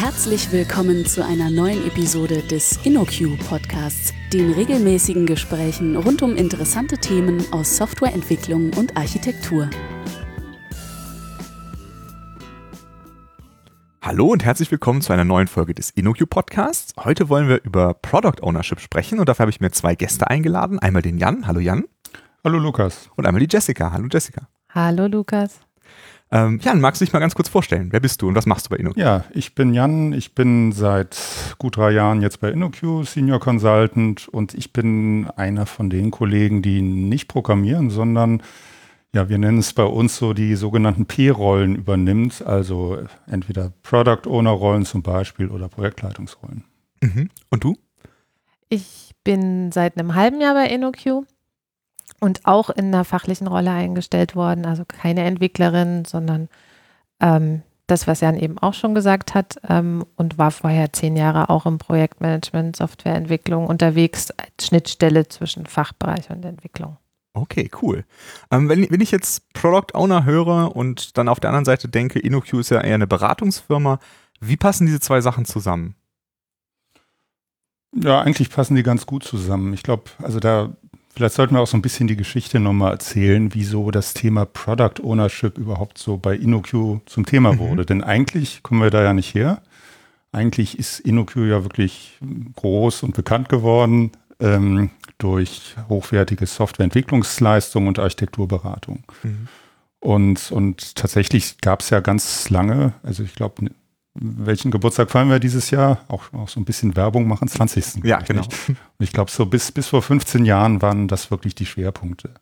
Herzlich willkommen zu einer neuen Episode des InnoQ Podcasts, den regelmäßigen Gesprächen rund um interessante Themen aus Softwareentwicklung und Architektur. Hallo und herzlich willkommen zu einer neuen Folge des InnoQ Podcasts. Heute wollen wir über Product Ownership sprechen und dafür habe ich mir zwei Gäste eingeladen. Einmal den Jan. Hallo Jan. Hallo Lukas. Und einmal die Jessica. Hallo Jessica. Hallo Lukas. Ähm, Jan, magst du dich mal ganz kurz vorstellen? Wer bist du und was machst du bei InnoQ? Ja, ich bin Jan. Ich bin seit gut drei Jahren jetzt bei InnoQ Senior Consultant und ich bin einer von den Kollegen, die nicht programmieren, sondern ja, wir nennen es bei uns so die sogenannten P-Rollen übernimmt, also entweder Product Owner Rollen zum Beispiel oder Projektleitungsrollen. Mhm. Und du? Ich bin seit einem halben Jahr bei InnoQ und auch in einer fachlichen Rolle eingestellt worden. Also keine Entwicklerin, sondern ähm, das, was Jan eben auch schon gesagt hat ähm, und war vorher zehn Jahre auch im Projektmanagement, Softwareentwicklung unterwegs als Schnittstelle zwischen Fachbereich und Entwicklung. Okay, cool. Ähm, wenn, wenn ich jetzt Product Owner höre und dann auf der anderen Seite denke, InnoQ ist ja eher eine Beratungsfirma, wie passen diese zwei Sachen zusammen? Ja, eigentlich passen die ganz gut zusammen. Ich glaube, also da Vielleicht sollten wir auch so ein bisschen die Geschichte nochmal erzählen, wieso das Thema Product Ownership überhaupt so bei InnoQ zum Thema mhm. wurde. Denn eigentlich kommen wir da ja nicht her. Eigentlich ist InnoQ ja wirklich groß und bekannt geworden ähm, durch hochwertige Softwareentwicklungsleistungen und Architekturberatung. Mhm. Und, und tatsächlich gab es ja ganz lange, also ich glaube welchen Geburtstag feiern wir dieses Jahr? Auch, auch so ein bisschen Werbung machen, 20. Ja, genau. Und ich glaube, so bis, bis vor 15 Jahren waren das wirklich die Schwerpunkte.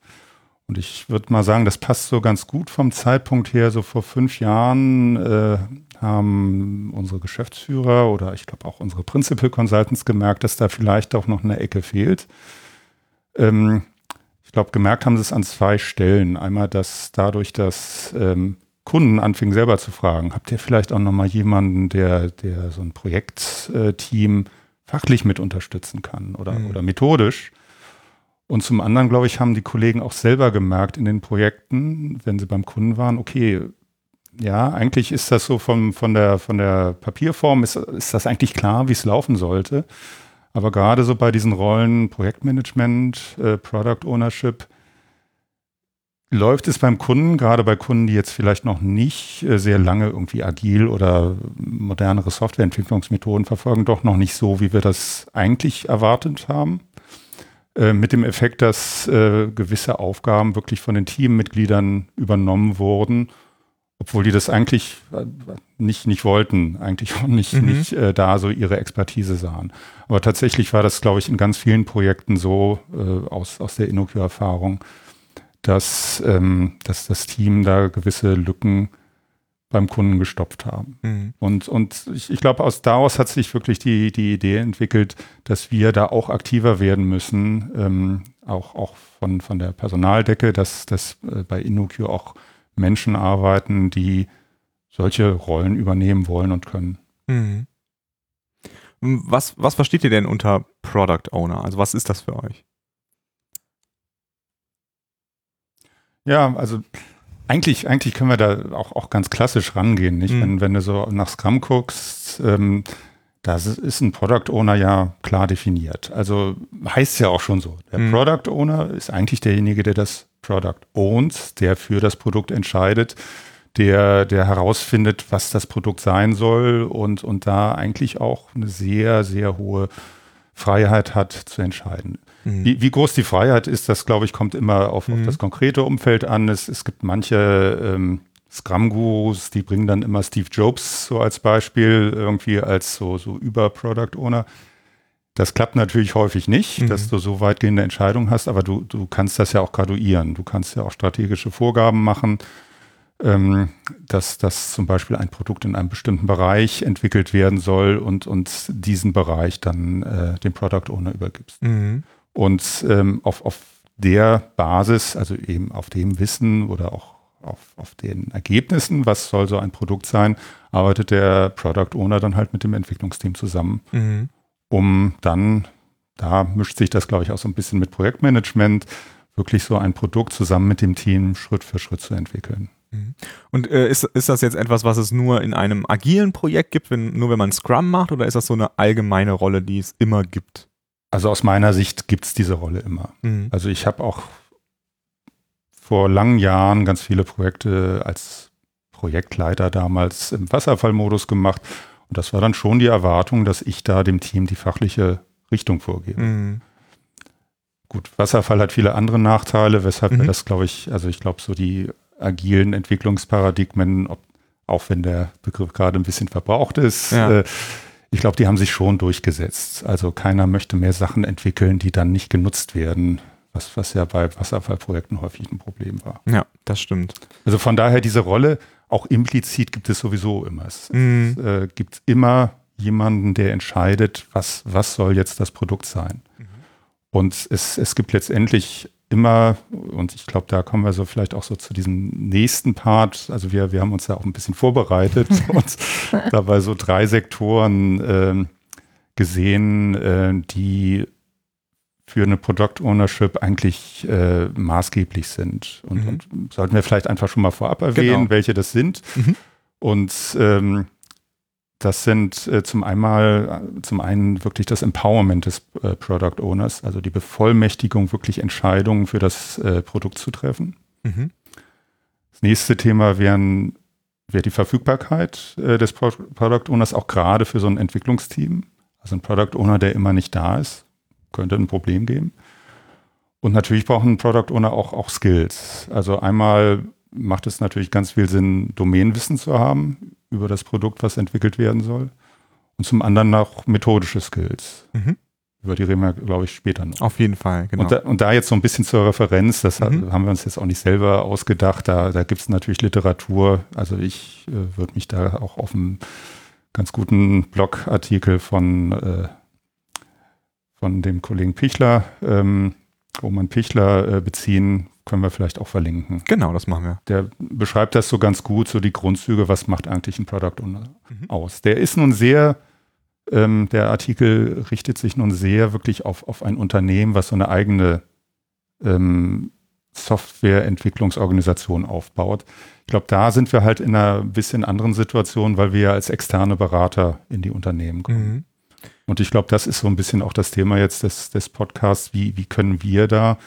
Und ich würde mal sagen, das passt so ganz gut vom Zeitpunkt her. So vor fünf Jahren äh, haben unsere Geschäftsführer oder ich glaube auch unsere Principal Consultants gemerkt, dass da vielleicht auch noch eine Ecke fehlt. Ähm, ich glaube, gemerkt haben sie es an zwei Stellen. Einmal, dass dadurch, dass ähm, Kunden anfingen selber zu fragen, habt ihr vielleicht auch nochmal jemanden, der, der so ein Projektteam fachlich mit unterstützen kann oder, mhm. oder methodisch? Und zum anderen, glaube ich, haben die Kollegen auch selber gemerkt in den Projekten, wenn sie beim Kunden waren, okay, ja, eigentlich ist das so von, von, der, von der Papierform, ist, ist das eigentlich klar, wie es laufen sollte. Aber gerade so bei diesen Rollen Projektmanagement, äh, Product Ownership, läuft es beim Kunden, gerade bei Kunden, die jetzt vielleicht noch nicht äh, sehr lange irgendwie agil oder modernere Softwareentwicklungsmethoden verfolgen, doch noch nicht so, wie wir das eigentlich erwartet haben. Äh, mit dem Effekt, dass äh, gewisse Aufgaben wirklich von den Teammitgliedern übernommen wurden, obwohl die das eigentlich nicht, nicht wollten, eigentlich auch nicht, mhm. nicht äh, da so ihre Expertise sahen. Aber tatsächlich war das, glaube ich, in ganz vielen Projekten so aus, aus der InnoQ-Erfahrung, dass, ähm, dass das Team da gewisse Lücken beim Kunden gestopft haben. Mhm. Und, und ich, ich glaube, aus daraus hat sich wirklich die, die Idee entwickelt, dass wir da auch aktiver werden müssen, ähm, auch, auch von, von der Personaldecke, dass, dass äh, bei InnoQ auch Menschen arbeiten, die solche Rollen übernehmen wollen und können. Mhm. Was, was versteht ihr denn unter Product Owner? Also was ist das für euch? Ja, also eigentlich, eigentlich können wir da auch, auch ganz klassisch rangehen, nicht? Mhm. Wenn, wenn du so nach Scrum guckst, ähm, da ist ein Product Owner ja klar definiert. Also heißt ja auch schon so. Der mhm. Product Owner ist eigentlich derjenige, der das Product owns, der für das Produkt entscheidet, der, der herausfindet, was das Produkt sein soll und, und da eigentlich auch eine sehr, sehr hohe Freiheit hat zu entscheiden. Mhm. Wie, wie, groß die Freiheit ist, das glaube ich, kommt immer auf, mhm. auf das konkrete Umfeld an. Es, es gibt manche ähm, Scrum-Gurus, die bringen dann immer Steve Jobs so als Beispiel, irgendwie als so, so Über-Product-Owner. Das klappt natürlich häufig nicht, mhm. dass du so weitgehende Entscheidungen hast, aber du, du kannst das ja auch graduieren. Du kannst ja auch strategische Vorgaben machen, ähm, dass, dass zum Beispiel ein Produkt in einem bestimmten Bereich entwickelt werden soll und, und diesen Bereich dann äh, dem Product Owner übergibst. Mhm. Und ähm, auf, auf der Basis, also eben auf dem Wissen oder auch auf, auf den Ergebnissen, was soll so ein Produkt sein, arbeitet der Product Owner dann halt mit dem Entwicklungsteam zusammen, mhm. um dann, da mischt sich das, glaube ich, auch so ein bisschen mit Projektmanagement, wirklich so ein Produkt zusammen mit dem Team Schritt für Schritt zu entwickeln. Mhm. Und äh, ist, ist das jetzt etwas, was es nur in einem agilen Projekt gibt, wenn, nur wenn man Scrum macht, oder ist das so eine allgemeine Rolle, die es immer gibt? Also aus meiner Sicht gibt es diese Rolle immer. Mhm. Also ich habe auch vor langen Jahren ganz viele Projekte als Projektleiter damals im Wasserfallmodus gemacht. Und das war dann schon die Erwartung, dass ich da dem Team die fachliche Richtung vorgebe. Mhm. Gut, Wasserfall hat viele andere Nachteile, weshalb mhm. wir das, glaube ich, also ich glaube, so die agilen Entwicklungsparadigmen, ob, auch wenn der Begriff gerade ein bisschen verbraucht ist, ja. äh, ich glaube, die haben sich schon durchgesetzt. Also keiner möchte mehr Sachen entwickeln, die dann nicht genutzt werden, was, was ja bei Wasserfallprojekten häufig ein Problem war. Ja, das stimmt. Also von daher diese Rolle, auch implizit gibt es sowieso immer. Es, mhm. äh, gibt immer jemanden, der entscheidet, was, was soll jetzt das Produkt sein. Mhm. Und es, es gibt letztendlich immer, und ich glaube, da kommen wir so vielleicht auch so zu diesem nächsten Part. Also wir, wir haben uns ja auch ein bisschen vorbereitet und dabei so drei Sektoren äh, gesehen, äh, die für eine Product Ownership eigentlich äh, maßgeblich sind. Und, mhm. und, sollten wir vielleicht einfach schon mal vorab erwähnen, genau. welche das sind. Mhm. Und ähm, das sind äh, zum, einmal, zum einen wirklich das Empowerment des äh, Product Owners, also die Bevollmächtigung, wirklich Entscheidungen für das äh, Produkt zu treffen. Mhm. Das nächste Thema wären, wäre die Verfügbarkeit äh, des Pro Product Owners, auch gerade für so ein Entwicklungsteam. Also ein Product Owner, der immer nicht da ist, könnte ein Problem geben. Und natürlich brauchen ein Product Owner auch, auch Skills. Also einmal macht es natürlich ganz viel Sinn, Domänenwissen zu haben über das Produkt, was entwickelt werden soll. Und zum anderen auch methodische Skills. Mhm. Über die reden wir, glaube ich, später noch. Auf jeden Fall, genau. Und da, und da jetzt so ein bisschen zur Referenz, das mhm. haben wir uns jetzt auch nicht selber ausgedacht, da, da gibt es natürlich Literatur. Also ich äh, würde mich da auch auf einen ganz guten Blogartikel von, äh, von dem Kollegen Pichler, ähm, Roman Pichler äh, beziehen, können wir vielleicht auch verlinken. Genau, das machen wir. Der beschreibt das so ganz gut, so die Grundzüge, was macht eigentlich ein Product Owner mhm. aus. Der ist nun sehr, ähm, der Artikel richtet sich nun sehr wirklich auf, auf ein Unternehmen, was so eine eigene ähm, Softwareentwicklungsorganisation aufbaut. Ich glaube, da sind wir halt in einer bisschen anderen Situation, weil wir ja als externe Berater in die Unternehmen kommen. Mhm. Und ich glaube, das ist so ein bisschen auch das Thema jetzt des, des Podcasts. Wie, wie können wir da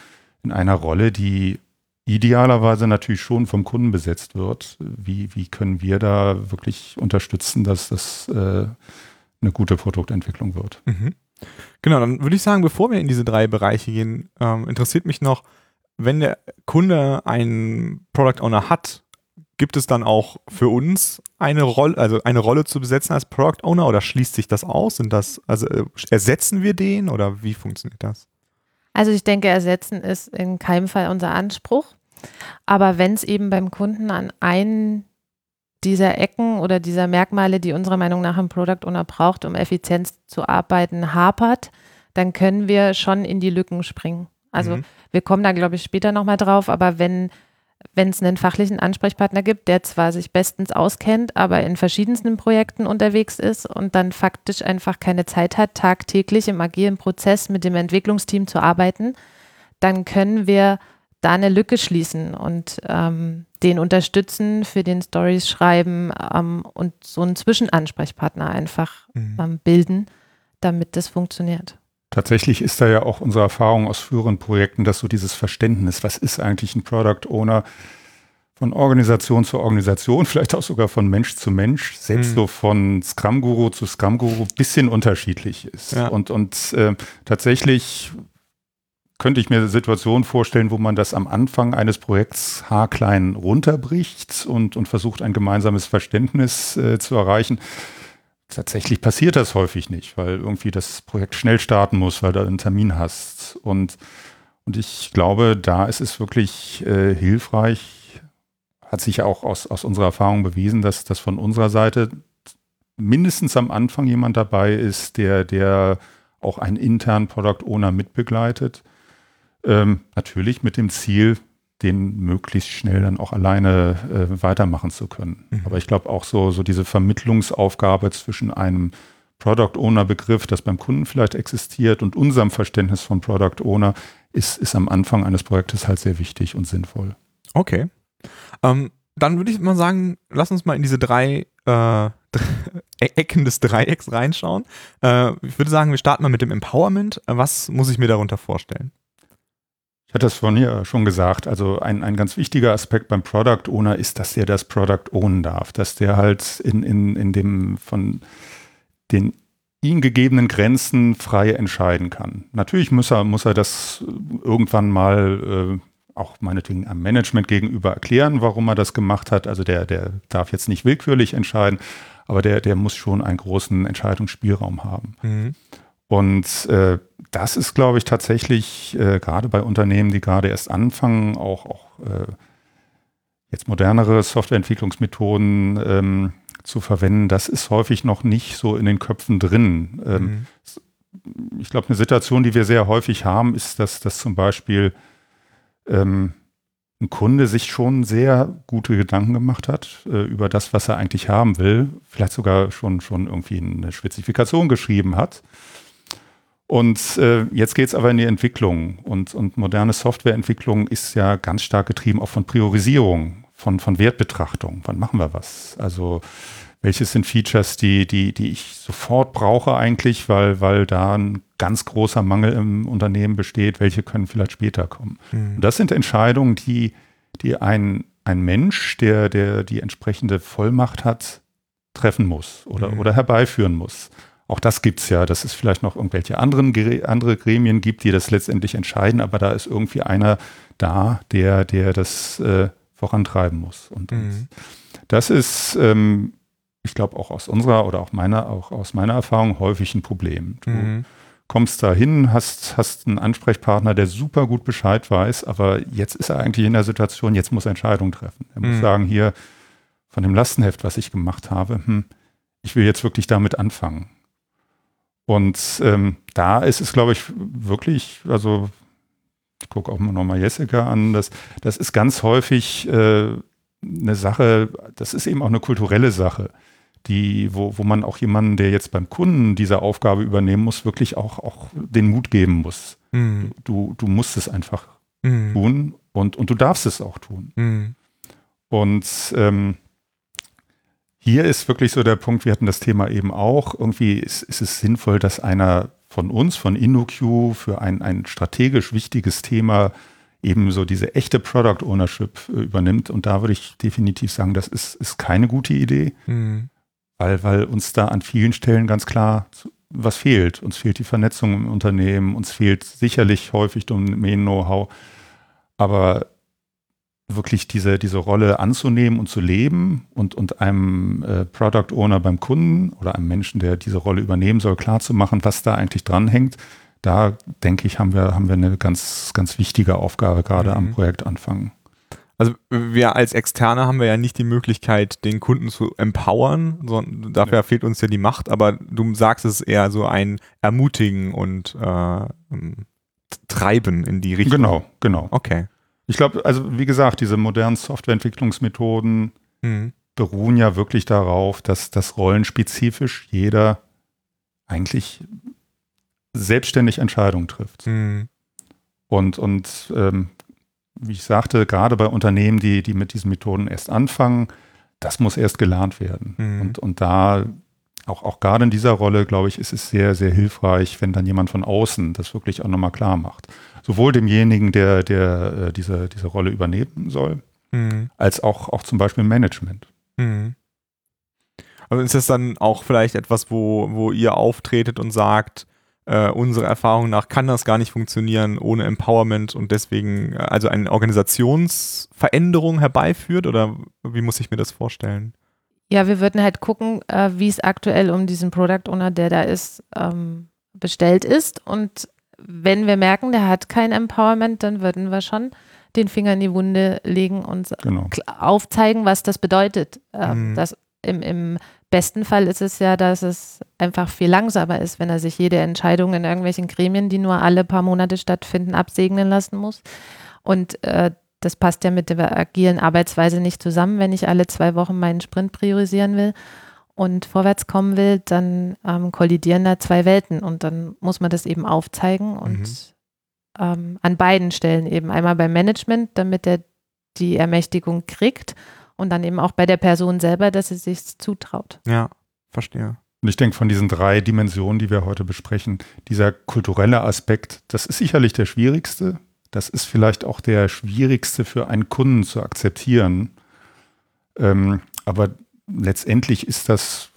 in einer Rolle, die idealerweise natürlich schon vom Kunden besetzt wird. Wie, wie können wir da wirklich unterstützen, dass das äh, eine gute Produktentwicklung wird? Mhm. Genau, dann würde ich sagen, bevor wir in diese drei Bereiche gehen, ähm, interessiert mich noch, wenn der Kunde einen Product Owner hat, gibt es dann auch für uns eine Rolle, also eine Rolle zu besetzen als Product Owner oder schließt sich das aus? Sind das, also äh, ersetzen wir den oder wie funktioniert das? Also ich denke, ersetzen ist in keinem Fall unser Anspruch. Aber wenn es eben beim Kunden an einen dieser Ecken oder dieser Merkmale, die unserer Meinung nach ein Product Owner braucht, um effizient zu arbeiten, hapert, dann können wir schon in die Lücken springen. Also mhm. wir kommen da, glaube ich, später nochmal drauf, aber wenn wenn es einen fachlichen Ansprechpartner gibt, der zwar sich bestens auskennt, aber in verschiedensten Projekten unterwegs ist und dann faktisch einfach keine Zeit hat, tagtäglich im agilen Prozess mit dem Entwicklungsteam zu arbeiten, dann können wir da eine Lücke schließen und ähm, den unterstützen für den Stories schreiben ähm, und so einen Zwischenansprechpartner einfach mhm. ähm, bilden, damit das funktioniert. Tatsächlich ist da ja auch unsere Erfahrung aus früheren Projekten, dass so dieses Verständnis, was ist eigentlich ein Product Owner, von Organisation zu Organisation, vielleicht auch sogar von Mensch zu Mensch, selbst mhm. so von Scrum Guru zu Scrum Guru, bisschen unterschiedlich ist. Ja. Und, und äh, tatsächlich könnte ich mir Situationen vorstellen, wo man das am Anfang eines Projekts haarklein runterbricht und, und versucht, ein gemeinsames Verständnis äh, zu erreichen. Tatsächlich passiert das häufig nicht, weil irgendwie das Projekt schnell starten muss, weil du einen Termin hast. Und, und ich glaube, da ist es wirklich äh, hilfreich, hat sich auch aus, aus unserer Erfahrung bewiesen, dass, dass von unserer Seite mindestens am Anfang jemand dabei ist, der, der auch einen internen Product Owner mitbegleitet. Ähm, natürlich mit dem Ziel, den möglichst schnell dann auch alleine äh, weitermachen zu können. Mhm. Aber ich glaube auch so, so diese Vermittlungsaufgabe zwischen einem Product Owner Begriff, das beim Kunden vielleicht existiert und unserem Verständnis von Product Owner ist, ist am Anfang eines Projektes halt sehr wichtig und sinnvoll. Okay. Ähm, dann würde ich mal sagen, lass uns mal in diese drei äh, Ecken des Dreiecks reinschauen. Äh, ich würde sagen, wir starten mal mit dem Empowerment. Was muss ich mir darunter vorstellen? Ich hatte es von hier schon gesagt. Also ein, ein ganz wichtiger Aspekt beim Product Owner ist, dass der das Product ownen darf, dass der halt in, in, in dem von den ihm gegebenen Grenzen frei entscheiden kann. Natürlich muss er, muss er das irgendwann mal äh, auch meinetwegen am Management gegenüber erklären, warum er das gemacht hat. Also der, der darf jetzt nicht willkürlich entscheiden, aber der, der muss schon einen großen Entscheidungsspielraum haben. Mhm. Und äh, das ist, glaube ich, tatsächlich äh, gerade bei Unternehmen, die gerade erst anfangen, auch, auch äh, jetzt modernere Softwareentwicklungsmethoden ähm, zu verwenden, das ist häufig noch nicht so in den Köpfen drin. Ähm, mhm. Ich glaube, eine Situation, die wir sehr häufig haben, ist, dass, dass zum Beispiel ähm, ein Kunde sich schon sehr gute Gedanken gemacht hat äh, über das, was er eigentlich haben will, vielleicht sogar schon, schon irgendwie eine Spezifikation geschrieben hat. Und äh, jetzt geht es aber in die Entwicklung. Und, und moderne Softwareentwicklung ist ja ganz stark getrieben auch von Priorisierung, von, von Wertbetrachtung. Wann machen wir was? Also welches sind Features, die, die, die ich sofort brauche eigentlich, weil, weil da ein ganz großer Mangel im Unternehmen besteht, welche können vielleicht später kommen. Mhm. Und das sind Entscheidungen, die, die ein, ein Mensch, der, der die entsprechende Vollmacht hat, treffen muss oder, mhm. oder herbeiführen muss. Auch das gibt es ja, dass es vielleicht noch irgendwelche anderen, andere Gremien gibt, die das letztendlich entscheiden, aber da ist irgendwie einer da, der, der das äh, vorantreiben muss. Und, mhm. das ist ähm, ich glaube auch aus unserer oder auch meiner, auch aus meiner Erfahrung häufig ein Problem. Du mhm. kommst da hin, hast, hast einen Ansprechpartner, der super gut Bescheid weiß, aber jetzt ist er eigentlich in der Situation, jetzt muss er Entscheidungen treffen. Er mhm. muss sagen, hier von dem Lastenheft, was ich gemacht habe, hm, ich will jetzt wirklich damit anfangen. Und ähm, da ist es, glaube ich, wirklich, also ich gucke auch mal nochmal Jessica an, das, das ist ganz häufig äh, eine Sache, das ist eben auch eine kulturelle Sache die, wo, wo man auch jemanden, der jetzt beim Kunden diese Aufgabe übernehmen muss, wirklich auch, auch den Mut geben muss. Mhm. Du, du musst es einfach mhm. tun und, und du darfst es auch tun. Mhm. Und ähm, hier ist wirklich so der Punkt, wir hatten das Thema eben auch, irgendwie ist, ist es sinnvoll, dass einer von uns, von InnoQ, für ein, ein strategisch wichtiges Thema eben so diese echte Product Ownership äh, übernimmt. Und da würde ich definitiv sagen, das ist, ist keine gute Idee. Mhm weil, weil uns da an vielen Stellen ganz klar was fehlt. Uns fehlt die Vernetzung im Unternehmen, uns fehlt sicherlich häufig Domain-Know-how, aber wirklich diese, diese Rolle anzunehmen und zu leben und, und einem äh, Product Owner beim Kunden oder einem Menschen, der diese Rolle übernehmen soll, klarzumachen, was da eigentlich dranhängt, da denke ich, haben wir, haben wir eine ganz, ganz wichtige Aufgabe gerade mhm. am Projektanfang. Also wir als Externe haben wir ja nicht die Möglichkeit, den Kunden zu empowern, sondern dafür ja. fehlt uns ja die Macht, aber du sagst es eher so ein Ermutigen und äh, Treiben in die Richtung. Genau, genau. Okay. Ich glaube, also wie gesagt, diese modernen Softwareentwicklungsmethoden mhm. beruhen ja wirklich darauf, dass das rollenspezifisch jeder eigentlich selbstständig Entscheidungen trifft. Mhm. Und, und ähm, wie ich sagte, gerade bei Unternehmen, die, die mit diesen Methoden erst anfangen, das muss erst gelernt werden. Mhm. Und, und da, auch, auch gerade in dieser Rolle, glaube ich, ist es sehr, sehr hilfreich, wenn dann jemand von außen das wirklich auch nochmal klar macht. Sowohl demjenigen, der, der äh, diese, diese Rolle übernehmen soll, mhm. als auch, auch zum Beispiel im Management. Mhm. Also ist das dann auch vielleicht etwas, wo, wo ihr auftretet und sagt, äh, unserer Erfahrung nach kann das gar nicht funktionieren ohne Empowerment und deswegen äh, also eine Organisationsveränderung herbeiführt oder wie muss ich mir das vorstellen? Ja, wir würden halt gucken, äh, wie es aktuell um diesen Product Owner, der da ist, ähm, bestellt ist und wenn wir merken, der hat kein Empowerment, dann würden wir schon den Finger in die Wunde legen und genau. aufzeigen, was das bedeutet. Ähm, mhm. Dass im, im besten Fall ist es ja, dass es einfach viel langsamer ist, wenn er sich jede Entscheidung in irgendwelchen Gremien, die nur alle paar Monate stattfinden, absegnen lassen muss. Und äh, das passt ja mit der agilen Arbeitsweise nicht zusammen. Wenn ich alle zwei Wochen meinen Sprint priorisieren will und vorwärts kommen will, dann ähm, kollidieren da zwei Welten und dann muss man das eben aufzeigen und mhm. ähm, an beiden Stellen eben. Einmal beim Management, damit er die Ermächtigung kriegt und dann eben auch bei der Person selber, dass sie sich zutraut. Ja, verstehe. Und ich denke, von diesen drei Dimensionen, die wir heute besprechen, dieser kulturelle Aspekt, das ist sicherlich der schwierigste. Das ist vielleicht auch der schwierigste für einen Kunden zu akzeptieren. Ähm, aber letztendlich ist das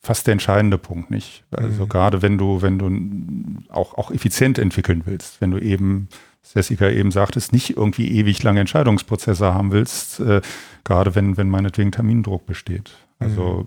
fast der entscheidende Punkt, nicht? Also mhm. gerade wenn du, wenn du auch, auch effizient entwickeln willst, wenn du eben, Jessica eben sagtest, nicht irgendwie ewig lange Entscheidungsprozesse haben willst, äh, gerade wenn, wenn meinetwegen Termindruck besteht. Also mhm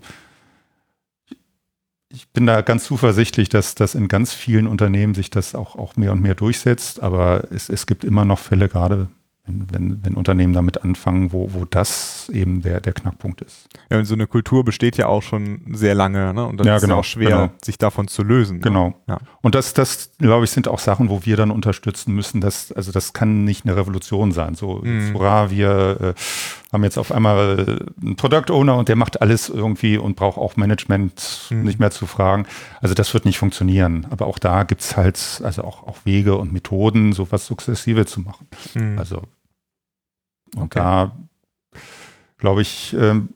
ich bin da ganz zuversichtlich, dass das in ganz vielen Unternehmen sich das auch, auch mehr und mehr durchsetzt. Aber es, es gibt immer noch Fälle, gerade wenn, wenn, Unternehmen damit anfangen, wo, wo das eben der, der Knackpunkt ist. Ja, und so eine Kultur besteht ja auch schon sehr lange, ne? Und dann ja, ist es genau, auch schwer, genau. sich davon zu lösen. Ne? Genau. Ja. Und das, das, glaube ich, sind auch Sachen, wo wir dann unterstützen müssen. Dass, also das kann nicht eine Revolution sein. So, mhm. hurra, wir äh, haben jetzt auf einmal einen Product Owner und der macht alles irgendwie und braucht auch Management mhm. nicht mehr zu fragen. Also das wird nicht funktionieren. Aber auch da gibt es halt also auch, auch Wege und Methoden, sowas sukzessive zu machen. Mhm. Also und okay. da glaube ich, ähm,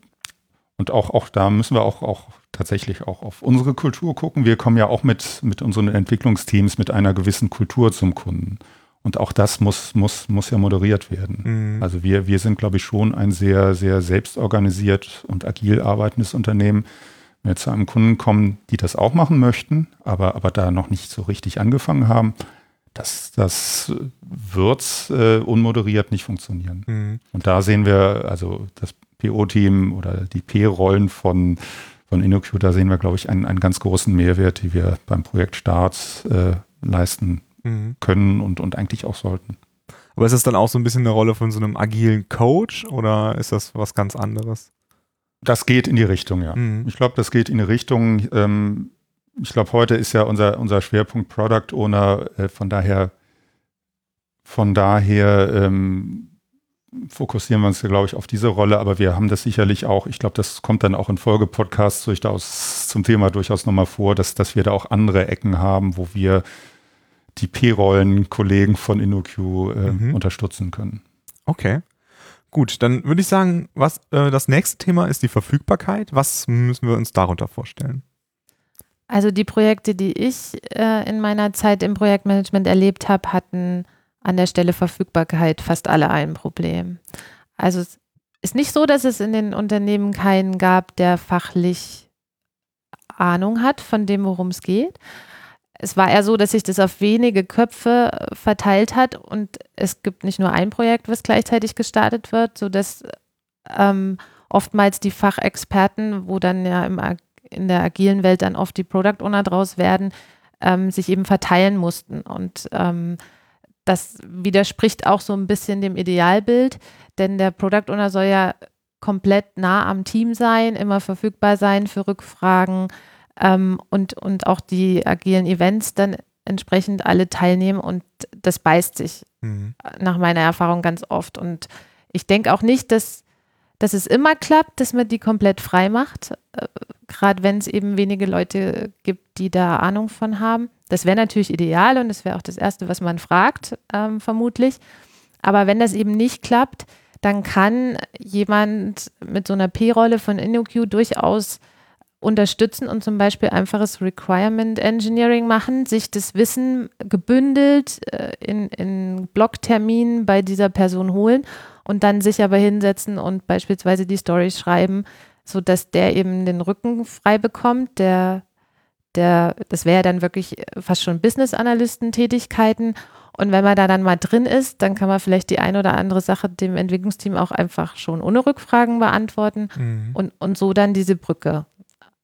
und auch, auch da müssen wir auch, auch tatsächlich auch auf unsere Kultur gucken. Wir kommen ja auch mit, mit unseren Entwicklungsteams mit einer gewissen Kultur zum Kunden. Und auch das muss, muss, muss ja moderiert werden. Mhm. Also wir, wir sind, glaube ich, schon ein sehr, sehr selbstorganisiert und agil arbeitendes Unternehmen. Wenn wir zu einem Kunden kommen, die das auch machen möchten, aber, aber da noch nicht so richtig angefangen haben, das, das wird äh, unmoderiert nicht funktionieren. Mhm. Und da sehen wir, also das PO-Team oder die P-Rollen von, von InnoQ, da sehen wir, glaube ich, einen, einen ganz großen Mehrwert, die wir beim Projektstart äh, leisten mhm. können und, und eigentlich auch sollten. Aber ist das dann auch so ein bisschen eine Rolle von so einem agilen Coach oder ist das was ganz anderes? Das geht in die Richtung, ja. Mhm. Ich glaube, das geht in die Richtung, ähm, ich glaube, heute ist ja unser, unser Schwerpunkt Product Owner, äh, von daher, von daher ähm, fokussieren wir uns, glaube ich, auf diese Rolle, aber wir haben das sicherlich auch, ich glaube, das kommt dann auch in Folgepodcasts durchaus zum Thema durchaus nochmal vor, dass, dass wir da auch andere Ecken haben, wo wir die P-Rollen-Kollegen von InnoQ äh, mhm. unterstützen können. Okay. Gut, dann würde ich sagen, was äh, das nächste Thema ist die Verfügbarkeit. Was müssen wir uns darunter vorstellen? Also die Projekte, die ich äh, in meiner Zeit im Projektmanagement erlebt habe, hatten an der Stelle Verfügbarkeit fast alle ein Problem. Also es ist nicht so, dass es in den Unternehmen keinen gab, der fachlich Ahnung hat von dem, worum es geht. Es war eher so, dass sich das auf wenige Köpfe äh, verteilt hat und es gibt nicht nur ein Projekt, was gleichzeitig gestartet wird, sodass ähm, oftmals die Fachexperten, wo dann ja im in der agilen Welt dann oft die Product Owner draus werden, ähm, sich eben verteilen mussten. Und ähm, das widerspricht auch so ein bisschen dem Idealbild, denn der Product Owner soll ja komplett nah am Team sein, immer verfügbar sein für Rückfragen ähm, und, und auch die agilen Events dann entsprechend alle teilnehmen und das beißt sich mhm. nach meiner Erfahrung ganz oft. Und ich denke auch nicht, dass dass es immer klappt, dass man die komplett frei macht, äh, gerade wenn es eben wenige Leute gibt, die da Ahnung von haben. Das wäre natürlich ideal und das wäre auch das Erste, was man fragt, ähm, vermutlich. Aber wenn das eben nicht klappt, dann kann jemand mit so einer P-Rolle von InnoQ durchaus unterstützen und zum Beispiel einfaches Requirement Engineering machen, sich das Wissen gebündelt äh, in, in Blockterminen bei dieser Person holen und dann sich aber hinsetzen und beispielsweise die Story schreiben, sodass der eben den Rücken frei bekommt. Der, der, das wäre dann wirklich fast schon Business-Analysten-Tätigkeiten. Und wenn man da dann mal drin ist, dann kann man vielleicht die eine oder andere Sache dem Entwicklungsteam auch einfach schon ohne Rückfragen beantworten mhm. und, und so dann diese Brücke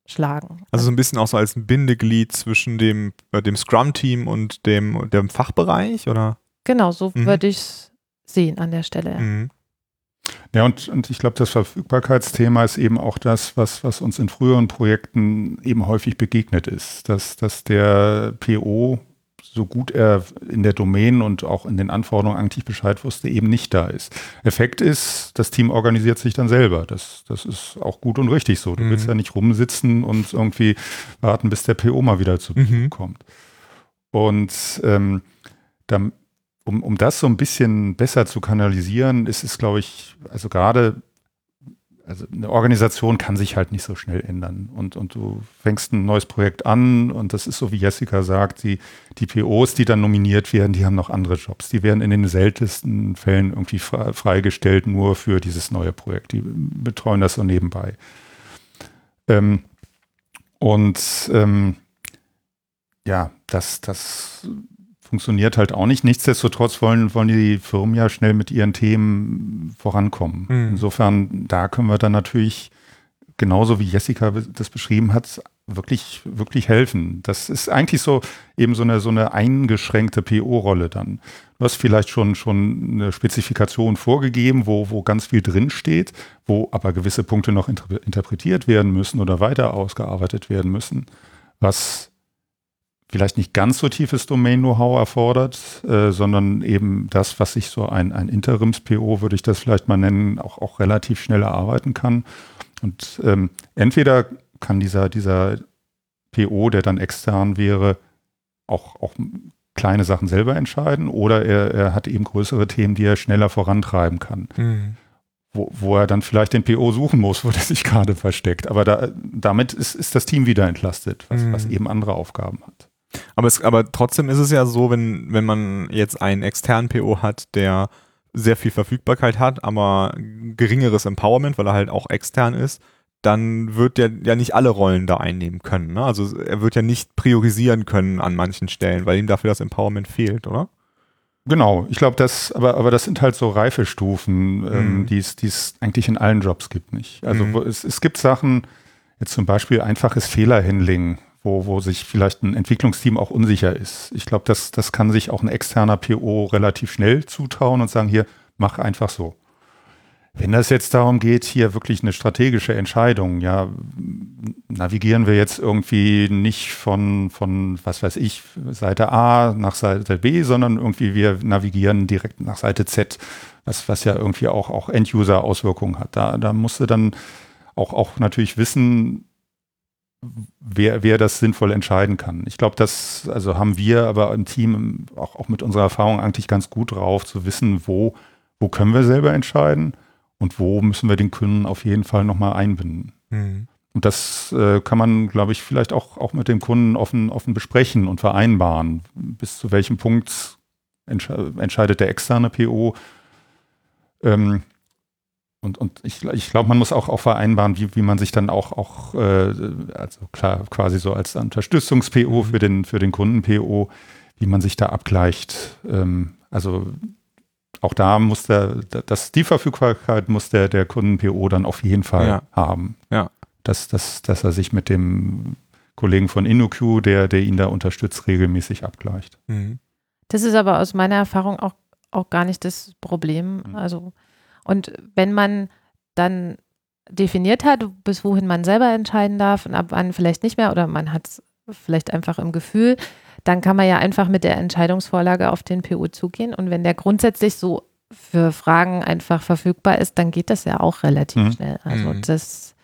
schlagen. Also so ein bisschen auch so als ein Bindeglied zwischen dem, äh, dem Scrum-Team und dem, dem Fachbereich, oder? Genau, so mhm. würde ich es sehen an der Stelle. Mhm. Ja, und, und ich glaube, das Verfügbarkeitsthema ist eben auch das, was, was uns in früheren Projekten eben häufig begegnet ist, dass, dass der PO, so gut er in der Domain und auch in den Anforderungen eigentlich Bescheid wusste, eben nicht da ist. Effekt ist, das Team organisiert sich dann selber. Das, das ist auch gut und richtig so. Du mhm. willst ja nicht rumsitzen und irgendwie warten, bis der PO mal wieder zu mhm. kommt. Und ähm, dann um, um das so ein bisschen besser zu kanalisieren, ist es, glaube ich, also gerade also eine Organisation kann sich halt nicht so schnell ändern. Und, und du fängst ein neues Projekt an und das ist so, wie Jessica sagt, die, die POs, die dann nominiert werden, die haben noch andere Jobs. Die werden in den seltensten Fällen irgendwie freigestellt nur für dieses neue Projekt. Die betreuen das so nebenbei. Ähm, und ähm, ja, das, das funktioniert halt auch nicht. Nichtsdestotrotz wollen, wollen die Firmen ja schnell mit ihren Themen vorankommen. Mhm. Insofern, da können wir dann natürlich, genauso wie Jessica das beschrieben hat, wirklich, wirklich helfen. Das ist eigentlich so eben so eine, so eine eingeschränkte PO-Rolle dann. Du hast vielleicht schon, schon eine Spezifikation vorgegeben, wo, wo ganz viel drinsteht, wo aber gewisse Punkte noch interpretiert werden müssen oder weiter ausgearbeitet werden müssen, was vielleicht nicht ganz so tiefes Domain-Know-how erfordert, äh, sondern eben das, was sich so ein, ein Interims-PO, würde ich das vielleicht mal nennen, auch, auch relativ schnell erarbeiten kann. Und ähm, entweder kann dieser, dieser PO, der dann extern wäre, auch, auch kleine Sachen selber entscheiden oder er, er hat eben größere Themen, die er schneller vorantreiben kann. Mhm. Wo, wo er dann vielleicht den PO suchen muss, wo der sich gerade versteckt. Aber da, damit ist, ist das Team wieder entlastet, was, mhm. was eben andere Aufgaben hat. Aber, es, aber trotzdem ist es ja so, wenn, wenn man jetzt einen externen PO hat, der sehr viel Verfügbarkeit hat, aber geringeres Empowerment, weil er halt auch extern ist, dann wird der ja nicht alle Rollen da einnehmen können. Ne? Also er wird ja nicht priorisieren können an manchen Stellen, weil ihm dafür das Empowerment fehlt, oder? Genau, ich glaube, das, aber, aber das sind halt so Reifestufen, ähm, mhm. die es eigentlich in allen Jobs gibt, nicht. Also mhm. es, es gibt Sachen, jetzt zum Beispiel einfaches Fehlerhandling, wo, wo sich vielleicht ein Entwicklungsteam auch unsicher ist. Ich glaube, das, das kann sich auch ein externer PO relativ schnell zutrauen und sagen, hier, mach einfach so. Wenn das jetzt darum geht, hier wirklich eine strategische Entscheidung, ja, navigieren wir jetzt irgendwie nicht von, von, was weiß ich, Seite A nach Seite B, sondern irgendwie wir navigieren direkt nach Seite Z, was, was ja irgendwie auch, auch End-User-Auswirkungen hat. Da, da musst du dann auch, auch natürlich wissen, wer, wer das sinnvoll entscheiden kann. Ich glaube, das also haben wir aber im Team auch, auch mit unserer Erfahrung eigentlich ganz gut drauf, zu wissen, wo, wo können wir selber entscheiden und wo müssen wir den Kunden auf jeden Fall nochmal einbinden. Mhm. Und das äh, kann man, glaube ich, vielleicht auch, auch mit dem Kunden offen, offen besprechen und vereinbaren. Bis zu welchem Punkt entsche entscheidet der externe PO. Ähm, und, und ich, ich glaube, man muss auch, auch vereinbaren, wie, wie man sich dann auch, auch äh, also klar, quasi so als Unterstützungs-PO für den, für den Kunden-PO, wie man sich da abgleicht. Ähm, also auch da muss der, das, die Verfügbarkeit muss der, der Kunden-PO dann auf jeden Fall ja. haben. Ja. Dass, dass, dass er sich mit dem Kollegen von InnoQ, der, der ihn da unterstützt, regelmäßig abgleicht. Mhm. Das ist aber aus meiner Erfahrung auch, auch gar nicht das Problem. Mhm. Also und wenn man dann definiert hat, bis wohin man selber entscheiden darf und ab wann vielleicht nicht mehr oder man hat es vielleicht einfach im Gefühl, dann kann man ja einfach mit der Entscheidungsvorlage auf den PU zugehen. Und wenn der grundsätzlich so für Fragen einfach verfügbar ist, dann geht das ja auch relativ mhm. schnell. Also mhm. das,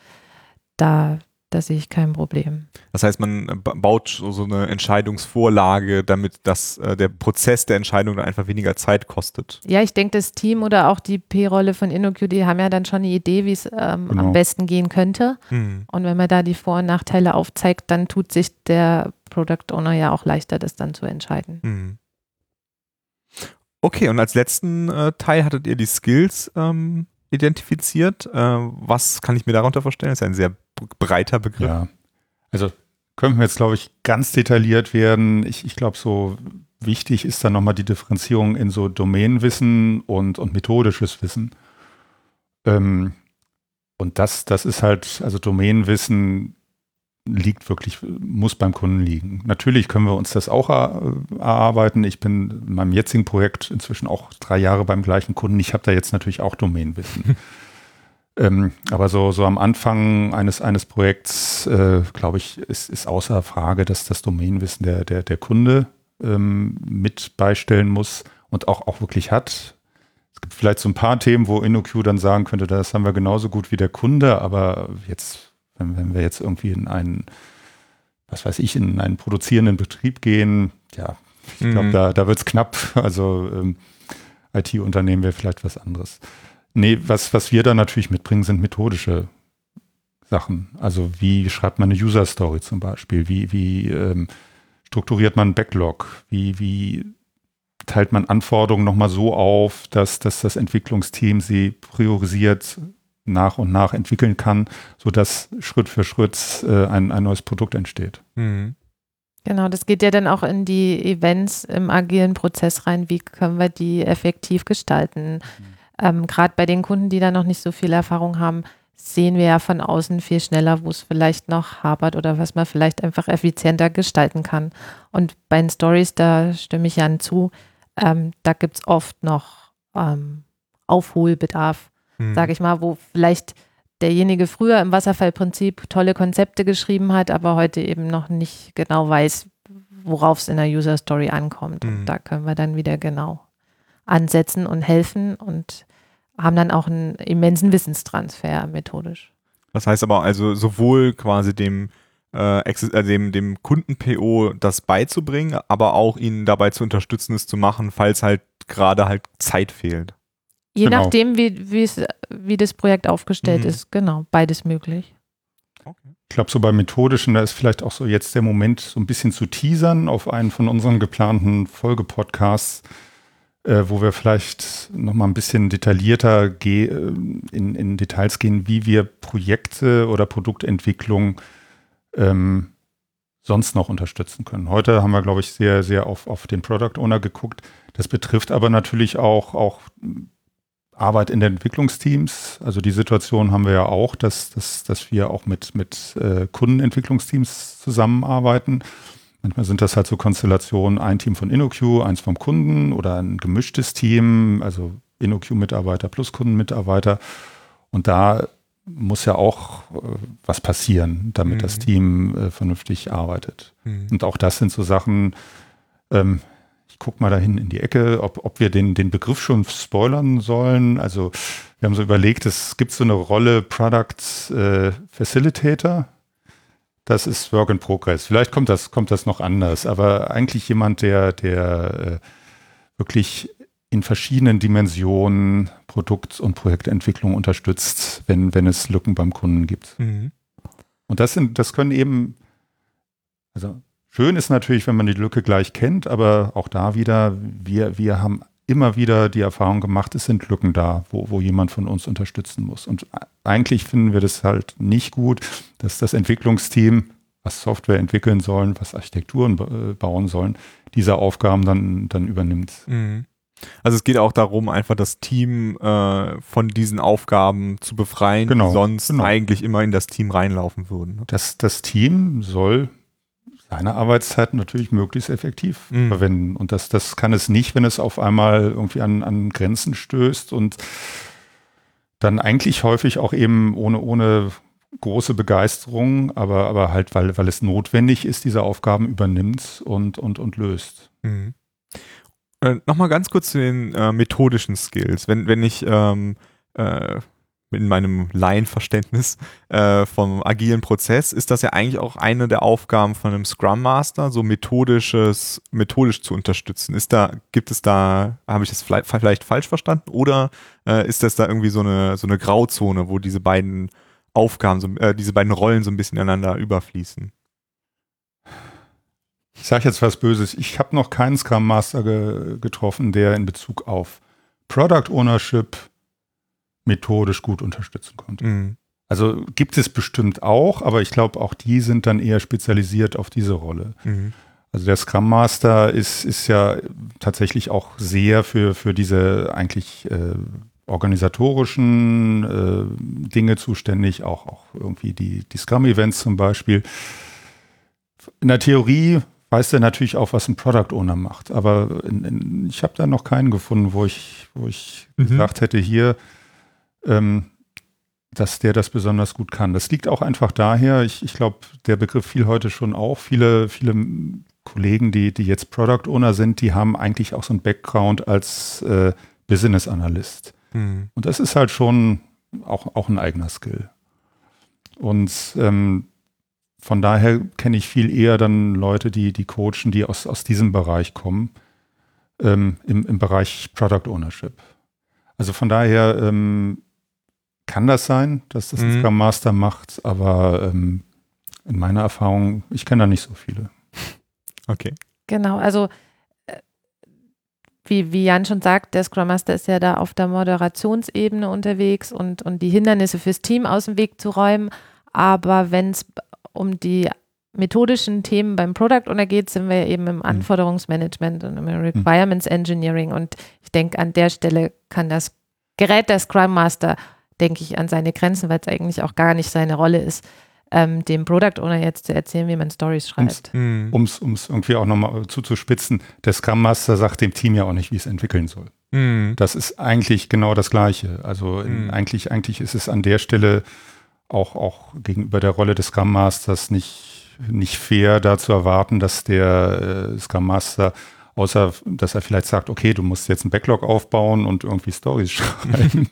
da da sehe ich kein Problem. Das heißt, man baut so eine Entscheidungsvorlage, damit das, äh, der Prozess der Entscheidung dann einfach weniger Zeit kostet. Ja, ich denke, das Team oder auch die P-Rolle von InnoQ, die haben ja dann schon eine Idee, wie es ähm, genau. am besten gehen könnte. Mhm. Und wenn man da die Vor- und Nachteile aufzeigt, dann tut sich der Product Owner ja auch leichter, das dann zu entscheiden. Mhm. Okay, und als letzten äh, Teil hattet ihr die Skills ähm, identifiziert. Äh, was kann ich mir darunter vorstellen? Das ist ein sehr breiter Begriff. Ja, also können wir jetzt, glaube ich, ganz detailliert werden. Ich, ich glaube, so wichtig ist dann nochmal die Differenzierung in so Domänenwissen und, und methodisches Wissen. Ähm, und das, das ist halt, also Domänenwissen liegt wirklich, muss beim Kunden liegen. Natürlich können wir uns das auch erarbeiten. Ich bin in meinem jetzigen Projekt inzwischen auch drei Jahre beim gleichen Kunden. Ich habe da jetzt natürlich auch Domänenwissen. Ähm, aber so, so am Anfang eines, eines Projekts, äh, glaube ich, ist, ist außer Frage, dass das Domainwissen der, der, der Kunde ähm, mit beistellen muss und auch, auch wirklich hat. Es gibt vielleicht so ein paar Themen, wo InnoQ dann sagen könnte, das haben wir genauso gut wie der Kunde, aber jetzt, wenn, wenn wir jetzt irgendwie in einen, was weiß ich, in einen produzierenden Betrieb gehen, ja, ich glaube, mhm. da, da wird es knapp. Also ähm, IT-Unternehmen wäre vielleicht was anderes. Nee, was, was wir da natürlich mitbringen, sind methodische Sachen. Also wie schreibt man eine User Story zum Beispiel? Wie, wie ähm, strukturiert man einen Backlog? Wie, wie teilt man Anforderungen nochmal so auf, dass, dass das Entwicklungsteam sie priorisiert nach und nach entwickeln kann, sodass Schritt für Schritt äh, ein, ein neues Produkt entsteht. Mhm. Genau, das geht ja dann auch in die Events im agilen Prozess rein. Wie können wir die effektiv gestalten? Mhm. Ähm, Gerade bei den Kunden, die da noch nicht so viel Erfahrung haben, sehen wir ja von außen viel schneller, wo es vielleicht noch hapert oder was man vielleicht einfach effizienter gestalten kann. Und bei den Stories, da stimme ich Jan zu, ähm, da gibt es oft noch ähm, Aufholbedarf, mhm. sage ich mal, wo vielleicht derjenige früher im Wasserfallprinzip tolle Konzepte geschrieben hat, aber heute eben noch nicht genau weiß, worauf es in der User Story ankommt. Mhm. Und da können wir dann wieder genau ansetzen und helfen und haben dann auch einen immensen Wissenstransfer methodisch. Das heißt aber also sowohl quasi dem äh, äh dem, dem Kunden-PO das beizubringen, aber auch ihn dabei zu unterstützen, es zu machen, falls halt gerade halt Zeit fehlt. Je genau. nachdem, wie, wie das Projekt aufgestellt mhm. ist, genau, beides möglich. Okay. Ich glaube, so bei methodischen, da ist vielleicht auch so jetzt der Moment, so ein bisschen zu teasern auf einen von unseren geplanten Folgepodcasts, äh, wo wir vielleicht nochmal ein bisschen detaillierter äh, in, in, Details gehen, wie wir Projekte oder Produktentwicklung ähm, sonst noch unterstützen können. Heute haben wir, glaube ich, sehr, sehr auf, auf den Product Owner geguckt. Das betrifft aber natürlich auch, auch Arbeit in den Entwicklungsteams. Also die Situation haben wir ja auch, dass, dass, dass wir auch mit, mit äh, Kundenentwicklungsteams zusammenarbeiten. Manchmal sind das halt so Konstellationen, ein Team von InnoQ, eins vom Kunden oder ein gemischtes Team, also InnoQ-Mitarbeiter plus Kundenmitarbeiter. Und da muss ja auch äh, was passieren, damit mhm. das Team äh, vernünftig arbeitet. Mhm. Und auch das sind so Sachen, ähm, ich gucke mal dahin in die Ecke, ob, ob wir den, den Begriff schon spoilern sollen. Also wir haben so überlegt, es gibt so eine Rolle Product äh, Facilitator. Das ist Work in Progress. Vielleicht kommt das, kommt das noch anders, aber eigentlich jemand, der, der äh, wirklich in verschiedenen Dimensionen Produkt- und Projektentwicklung unterstützt, wenn, wenn es Lücken beim Kunden gibt. Mhm. Und das sind, das können eben, also schön ist natürlich, wenn man die Lücke gleich kennt, aber auch da wieder, wir, wir haben immer wieder die Erfahrung gemacht, es sind Lücken da, wo, wo jemand von uns unterstützen muss. Und eigentlich finden wir das halt nicht gut, dass das Entwicklungsteam, was Software entwickeln sollen, was Architekturen äh, bauen sollen, diese Aufgaben dann, dann übernimmt. Mhm. Also es geht auch darum, einfach das Team äh, von diesen Aufgaben zu befreien, genau, die sonst genau. eigentlich immer in das Team reinlaufen würden. Ne? Das, das Team soll seine Arbeitszeit natürlich möglichst effektiv mhm. verwenden. Und das, das kann es nicht, wenn es auf einmal irgendwie an, an Grenzen stößt und dann eigentlich häufig auch eben ohne, ohne große Begeisterung, aber, aber halt, weil, weil es notwendig ist, diese Aufgaben übernimmt und, und, und löst. Mhm. Äh, Nochmal ganz kurz zu den äh, methodischen Skills. Wenn, wenn ich ähm, äh, in meinem Laienverständnis äh, vom agilen Prozess ist das ja eigentlich auch eine der Aufgaben von einem Scrum Master, so methodisches, methodisch zu unterstützen. Ist da, gibt es da, habe ich das vielleicht, vielleicht, falsch verstanden oder äh, ist das da irgendwie so eine, so eine Grauzone, wo diese beiden Aufgaben, so, äh, diese beiden Rollen so ein bisschen ineinander überfließen? Ich sage jetzt was Böses. Ich habe noch keinen Scrum Master ge getroffen, der in Bezug auf Product Ownership methodisch gut unterstützen konnte. Mhm. Also gibt es bestimmt auch, aber ich glaube, auch die sind dann eher spezialisiert auf diese Rolle. Mhm. Also der Scrum Master ist, ist ja tatsächlich auch sehr für, für diese eigentlich äh, organisatorischen äh, Dinge zuständig, auch, auch irgendwie die, die Scrum-Events zum Beispiel. In der Theorie weiß der natürlich auch, was ein Product Owner macht, aber in, in, ich habe da noch keinen gefunden, wo ich, wo ich mhm. gesagt hätte, hier, ähm, dass der das besonders gut kann. Das liegt auch einfach daher, ich, ich glaube, der Begriff fiel heute schon auf. Viele, viele Kollegen, die, die jetzt Product Owner sind, die haben eigentlich auch so einen Background als äh, Business Analyst. Mhm. Und das ist halt schon auch, auch ein eigener Skill. Und ähm, von daher kenne ich viel eher dann Leute, die, die coachen, die aus, aus diesem Bereich kommen, ähm, im, im Bereich Product Ownership. Also von daher ähm, kann das sein, dass das ein Mhm. Scrum Master macht, aber ähm, in meiner Erfahrung, ich kenne da nicht so viele. Okay. Genau, also äh, wie, wie Jan schon sagt, der Scrum Master ist ja da auf der Moderationsebene unterwegs und, und die Hindernisse fürs Team aus dem Weg zu räumen. Aber wenn es um die methodischen Themen beim Product Owner geht, sind wir eben im Anforderungsmanagement und im Requirements Engineering. Und ich denke, an der Stelle kann das Gerät der Scrum Master, denke ich, an seine Grenzen, weil es eigentlich auch gar nicht seine Rolle ist, ähm, dem Product Owner jetzt zu erzählen, wie man Stories schreibt. Mhm. Um es irgendwie auch nochmal zuzuspitzen, der Scrum Master sagt dem Team ja auch nicht, wie es entwickeln soll. Mhm. Das ist eigentlich genau das Gleiche. Also in, Mhm. eigentlich, eigentlich ist es an der Stelle auch, auch gegenüber der Rolle des Scrum Masters nicht, nicht fair, da zu erwarten, dass der äh, Scrum Master, außer dass er vielleicht sagt, okay, du musst jetzt einen Backlog aufbauen und irgendwie Stories schreiben,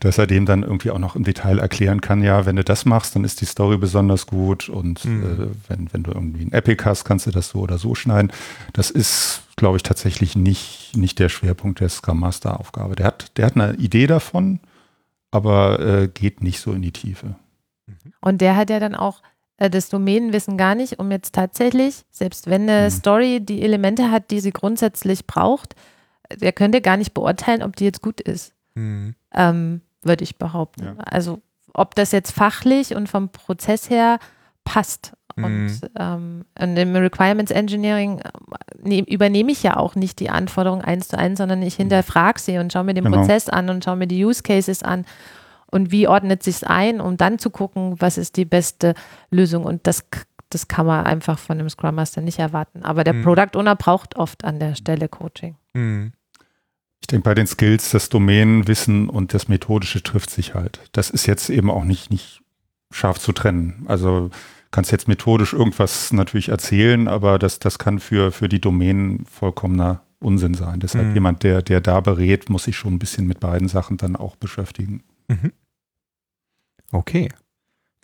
dass er dem dann irgendwie auch noch im Detail erklären kann, ja, wenn du das machst, dann ist die Story besonders gut und Mhm. äh, wenn, wenn du irgendwie ein Epic hast, kannst du das so oder so schneiden. Das ist, glaube ich, tatsächlich nicht, nicht der Schwerpunkt der Scrum Master Aufgabe. Der hat, der hat eine Idee davon, aber äh, geht nicht so in die Tiefe. Und der hat ja dann auch äh, das Domänenwissen gar nicht, um jetzt tatsächlich, selbst wenn eine Mhm. Story die Elemente hat, die sie grundsätzlich braucht, äh, der könnte gar nicht beurteilen, ob die jetzt gut ist, Mhm. ähm, würde ich behaupten. Ja. Also ob das jetzt fachlich und vom Prozess her passt. Mhm. Und, ähm, und im Requirements Engineering ne, übernehme ich ja auch nicht die Anforderungen eins zu eins, sondern ich hinterfrage sie und schaue mir den Genau. Prozess an und schaue mir die Use Cases an und wie ordnet sich ein, um dann zu gucken, was ist die beste Lösung. Und das, k- das kann man einfach von einem Scrum Master nicht erwarten. Aber der Mhm. Product Owner braucht oft an der Stelle Coaching. Mhm. Ich denke, bei den Skills, das Domänenwissen und das Methodische trifft sich halt. Das ist jetzt eben auch nicht, nicht scharf zu trennen. Also kannst jetzt methodisch irgendwas natürlich erzählen, aber das, das kann für, für die Domänen vollkommener Unsinn sein. Deshalb Mhm. jemand, der, der da berät, muss sich schon ein bisschen mit beiden Sachen dann auch beschäftigen. Mhm. Okay.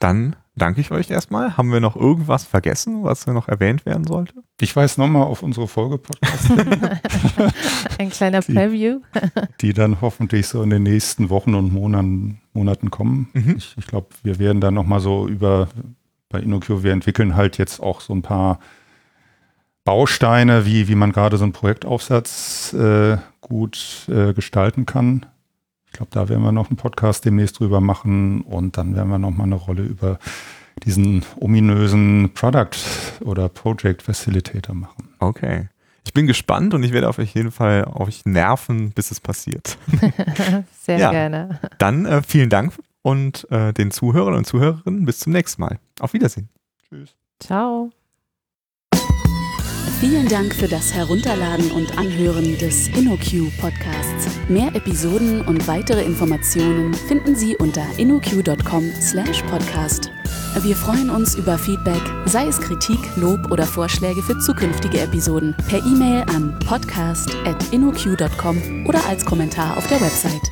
Dann danke ich euch erstmal. Haben wir noch irgendwas vergessen, was noch erwähnt werden sollte? Ich weise nochmal auf unsere Folge-Podcast, Ein kleiner Die- Preview. die dann hoffentlich so in den nächsten Wochen und Monaten, Monaten kommen. Mhm. Ich, ich glaube, wir werden dann nochmal so über, bei InnoQ, wir entwickeln halt jetzt auch so ein paar Bausteine, wie, wie man gerade so einen Projektaufsatz äh, gut äh, gestalten kann. Ich glaube, da werden wir noch einen Podcast demnächst drüber machen und dann werden wir nochmal eine Rolle über diesen ominösen Product oder Project Facilitator machen. Okay. Ich bin gespannt und ich werde auf jeden Fall auf euch nerven, bis es passiert. Sehr Ja. gerne. Dann äh, vielen Dank und äh, den Zuhörern und Zuhörerinnen bis zum nächsten Mal. Auf Wiedersehen. Tschüss. Ciao. Vielen Dank für das Herunterladen und Anhören des InnoQ Podcasts. Mehr Episoden und weitere Informationen finden Sie unter innoq.com/podcast. Wir freuen uns über Feedback, sei es Kritik, Lob oder Vorschläge für zukünftige Episoden, per E-Mail an podcast@innoq.com oder als Kommentar auf der Website.